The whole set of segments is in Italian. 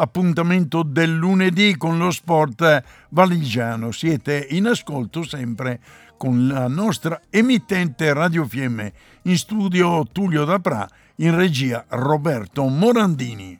appuntamento del lunedì con lo sport valigiano. Siete in ascolto sempre con la nostra emittente Radio Fiemme. In studio Tullio Dapra, in regia Roberto Morandini.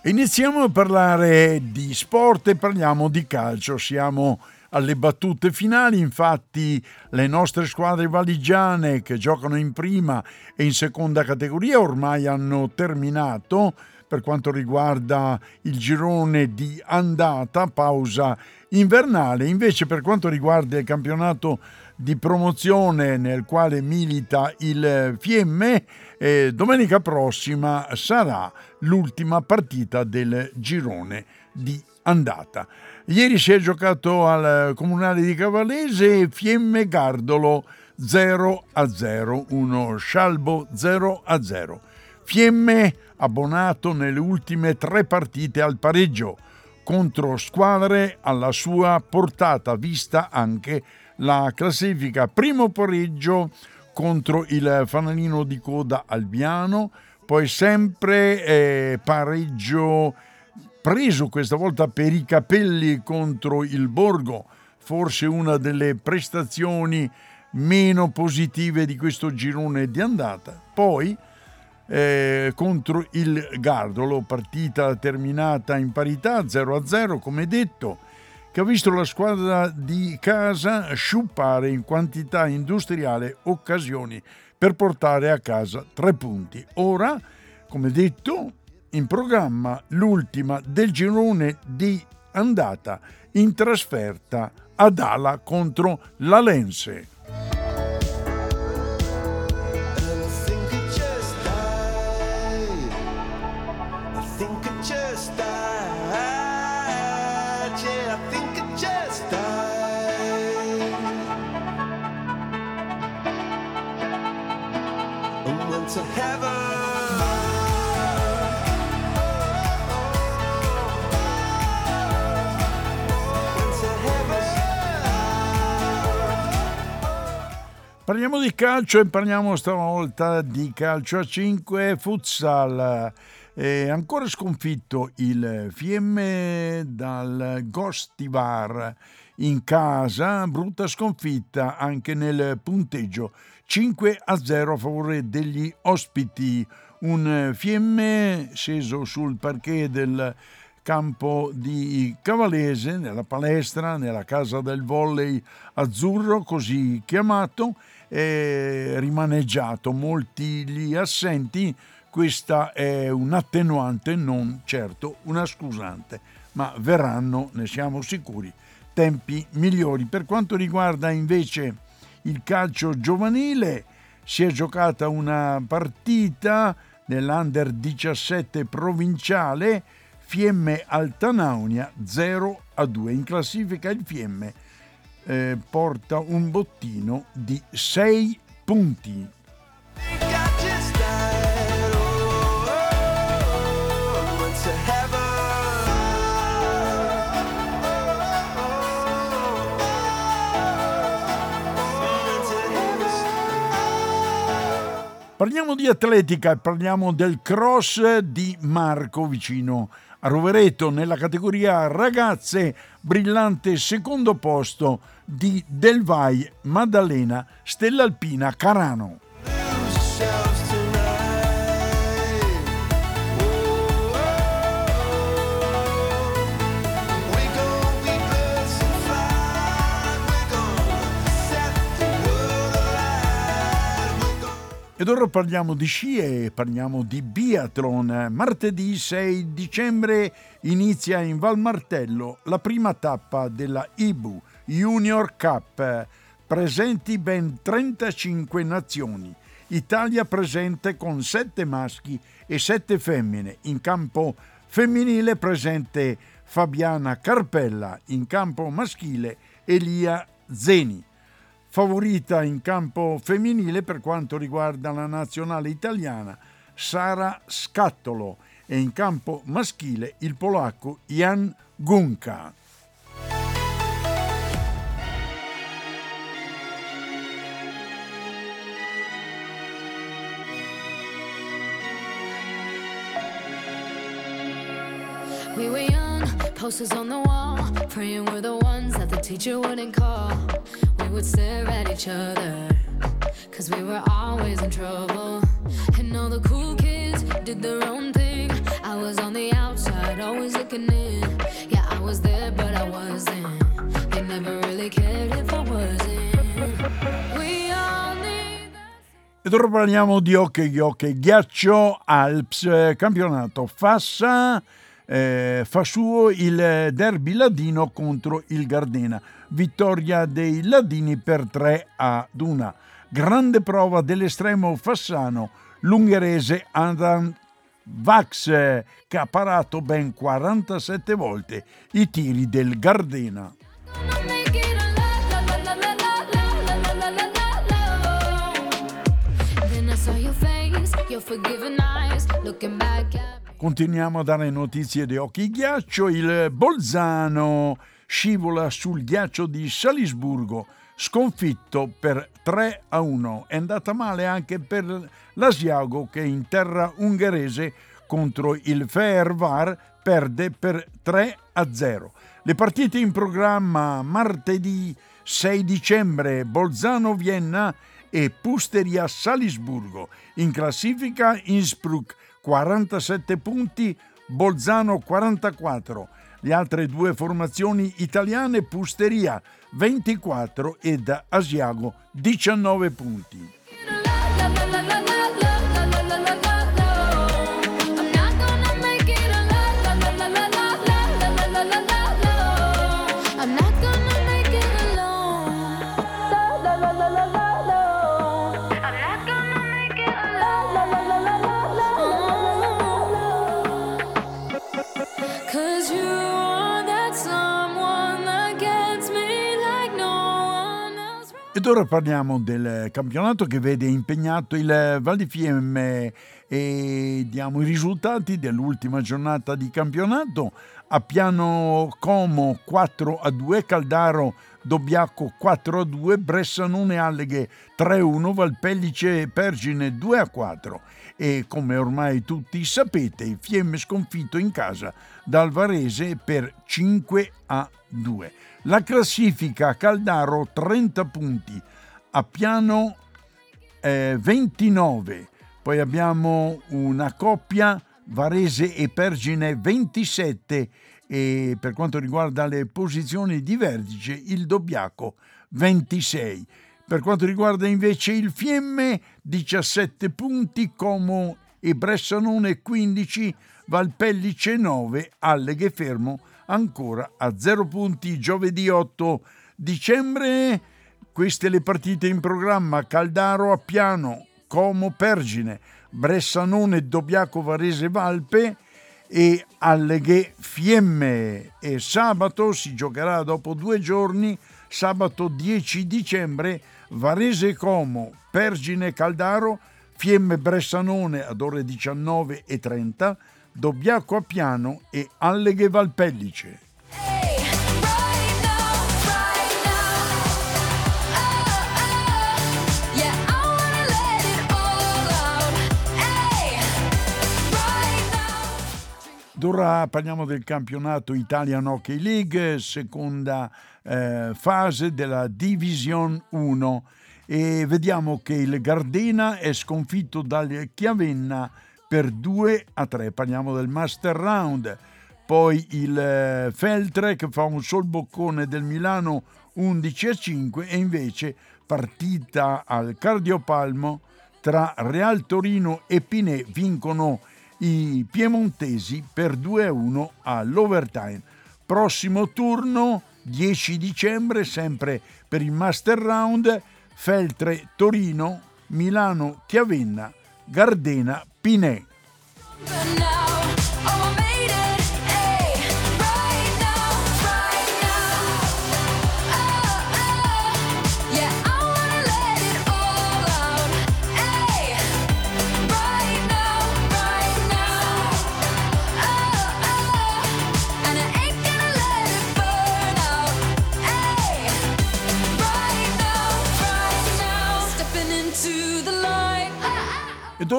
Iniziamo a parlare di sport e parliamo di calcio. Siamo alle battute finali, infatti le nostre squadre valigiane che giocano in prima e in seconda categoria ormai hanno terminato per quanto riguarda il girone di andata, pausa invernale. Invece per quanto riguarda il campionato di promozione nel quale milita il Fiemme, eh, domenica prossima sarà l'ultima partita del girone di andata. Ieri si è giocato al Comunale di Cavallese Fiemme Gardolo 0 a 0, uno scialbo 0 a 0. Fiemme abbonato nelle ultime tre partite al pareggio contro squadre alla sua portata, vista anche la classifica. Primo pareggio contro il fanalino di coda Albiano, poi sempre eh, pareggio preso questa volta per i capelli contro il Borgo, forse una delle prestazioni meno positive di questo girone di andata. Poi eh, contro il Gardolo, partita terminata in parità 0-0 come detto, che ha visto la squadra di casa sciupare in quantità industriale occasioni per portare a casa tre punti. Ora, come detto, in programma l'ultima del girone di andata in trasferta ad Ala contro la Lense. Parliamo di calcio e parliamo stavolta di calcio a 5 futsal. È ancora sconfitto il Fiemme dal Gostivar in casa, brutta sconfitta anche nel punteggio 5 a 0 a favore degli ospiti. Un Fiemme sceso sul parquet del campo di Cavalese, nella palestra, nella casa del volley azzurro, così chiamato, è rimaneggiato, molti gli assenti, questa è un attenuante, non certo una scusante, ma verranno, ne siamo sicuri, tempi migliori. Per quanto riguarda invece il calcio giovanile, si è giocata una partita nell'Under 17 provinciale, Fiemme Altanaunia 0 a 2. In classifica il Fiemme eh, porta un bottino di 6 punti. Parliamo di atletica e parliamo del cross di Marco vicino a Rovereto nella categoria ragazze, brillante secondo posto di Delvai Maddalena Stella Alpina Carano. Ed ora parliamo di sci e parliamo di biathlon. Martedì 6 dicembre inizia in Val Martello la prima tappa della IBU Junior Cup. Presenti ben 35 nazioni. Italia presente con 7 maschi e 7 femmine. In campo femminile presente Fabiana Carpella, in campo maschile Elia Zeni favorita in campo femminile per quanto riguarda la nazionale italiana Sara Scattolo e in campo maschile il polacco Jan Gunka. We posters on the wall, praying we're the ones that the teacher wouldn't call. we would stare at each other. Cause we were always in trouble. And all the cool kids did their own thing. I was on the outside, always looking in. Yeah, I was there, but I wasn't. They never really cared if I wasn't. We all need ed ora parliamo di hockey, hockey, ghiaccio Alps, eh, campionato Fassa eh, fa suo il derby ladino contro il Gardena. Vittoria dei ladini per 3 ad 1. Grande prova dell'estremo fassano, l'ungherese Adam Vax, che ha parato ben 47 volte i tiri del Gardena. Forgiving eyes looking back at Continuiamo a dare notizie di occhi ghiaccio. Il Bolzano scivola sul ghiaccio di Salisburgo, sconfitto per 3 a 1. È andata male anche per l'Asiago che in terra ungherese contro il Fehervar perde per 3 a 0. Le partite in programma martedì 6 dicembre Bolzano-Vienna e Pusteria Salisburgo. In classifica Innsbruck 47 punti, Bolzano 44. Le altre due formazioni italiane Pusteria 24 ed Asiago 19 punti. Ed ora parliamo del campionato che vede impegnato il Val di Fiemme e diamo i risultati dell'ultima giornata di campionato. A Piano Como 4 a 2, Caldaro Dobbiaco 4 a 2, Bressanone Alleghe 3 a 1, Valpellice Pergine 2 a 4 e come ormai tutti sapete Fiemme sconfitto in casa dal Varese per 5 a 2. La classifica Caldaro 30 punti, a piano eh, 29, poi abbiamo una coppia Varese e Pergine 27 e per quanto riguarda le posizioni di vertice il Dobbiaco 26. Per quanto riguarda invece il Fiemme 17 punti, Como e Bressanone 15, Valpellice 9, Alleghe Fermo ancora a 0 punti giovedì 8 dicembre. Queste le partite in programma: Caldaro a Piano, Como Pergine, Bressanone Dobbiaco Varese Valpe e Alleghe Fiemme. E sabato si giocherà dopo due giorni, sabato 10 dicembre, Varese Como, Pergine Caldaro, Fiemme Bressanone ad ore 19.30 Dobbiaco a Piano e Alleghe Valpellice. Ora parliamo del campionato Italian Hockey League, seconda eh, fase della Division 1 e vediamo che il Gardena è sconfitto dal Chiavenna per 2 a 3. Parliamo del Master Round. Poi il eh, Feltre che fa un sol boccone del Milano 11 a 5 e invece partita al cardiopalmo tra Real Torino e Pinè vincono i piemontesi per 2 a 1 all'overtime. Prossimo turno 10 dicembre sempre per il Master Round Feltre Torino, Milano Chiavenna, Gardena Pinet.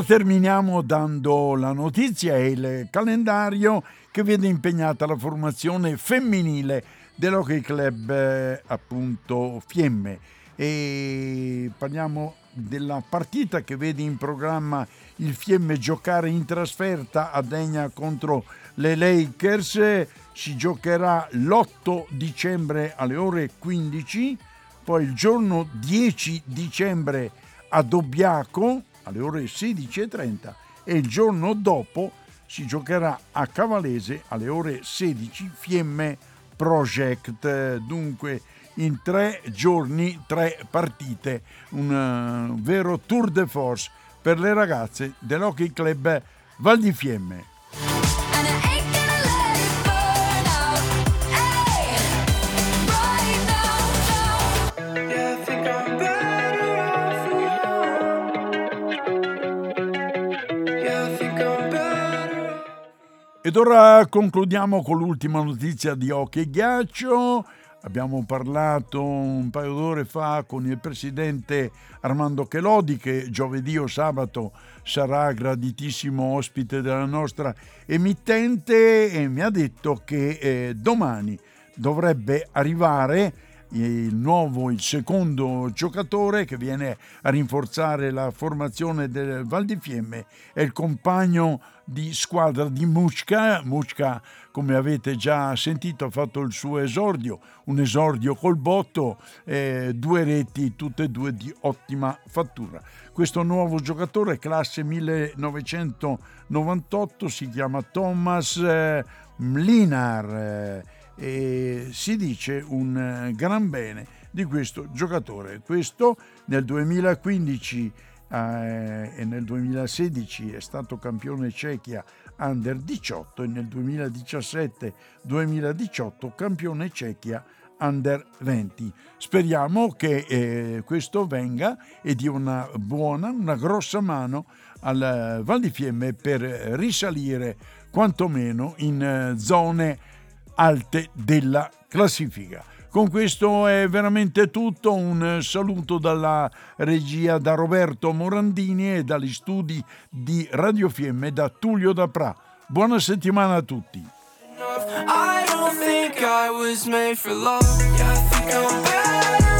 Ed ora terminiamo dando la notizia e il calendario che vede impegnata la formazione femminile dell'Hockey Club eh, appunto Fiemme. E parliamo della partita che vede in programma il Fiemme giocare in trasferta a Degna contro le Lakers. Si giocherà l'8 dicembre alle ore 15 poi il giorno 10 dicembre a Dobbiaco alle ore 16.30 e il giorno dopo si giocherà a Cavalese alle ore 16 Fiemme Project. Dunque in tre giorni, tre partite, un uh, vero tour de force per le ragazze dell'Hockey Club Val di Fiemme. Ed ora concludiamo con l'ultima notizia di Hockey Ghiaccio. Abbiamo parlato un paio d'ore fa con il presidente Armando Chelodi che giovedì o sabato sarà graditissimo ospite della nostra emittente e mi ha detto che eh, domani dovrebbe arrivare il nuovo, il secondo giocatore che viene a rinforzare la formazione del Val di Fiemme è il compagno di squadra di Mucca. Mucca, come avete già sentito, ha fatto il suo esordio, un esordio col botto, eh, due reti, tutte e due di ottima fattura. Questo nuovo giocatore, classe 1998, si chiama Thomas eh, Mlinar. Eh, e si dice un eh, gran bene di questo giocatore. Questo nel 2015 eh, e nel 2016 è stato campione Cechia under 18 e nel 2017-2018 campione Cechia under 20. Speriamo che eh, questo venga e dia una buona, una grossa mano al Val di Fiemme per risalire quantomeno in eh, zone alte della classifica. Con questo è veramente tutto, un saluto dalla regia da Roberto Morandini e dagli studi di Radio Fiemme da Tullio Dapra. Buona settimana a tutti. I don't think I was made for love. Yeah, I think I'm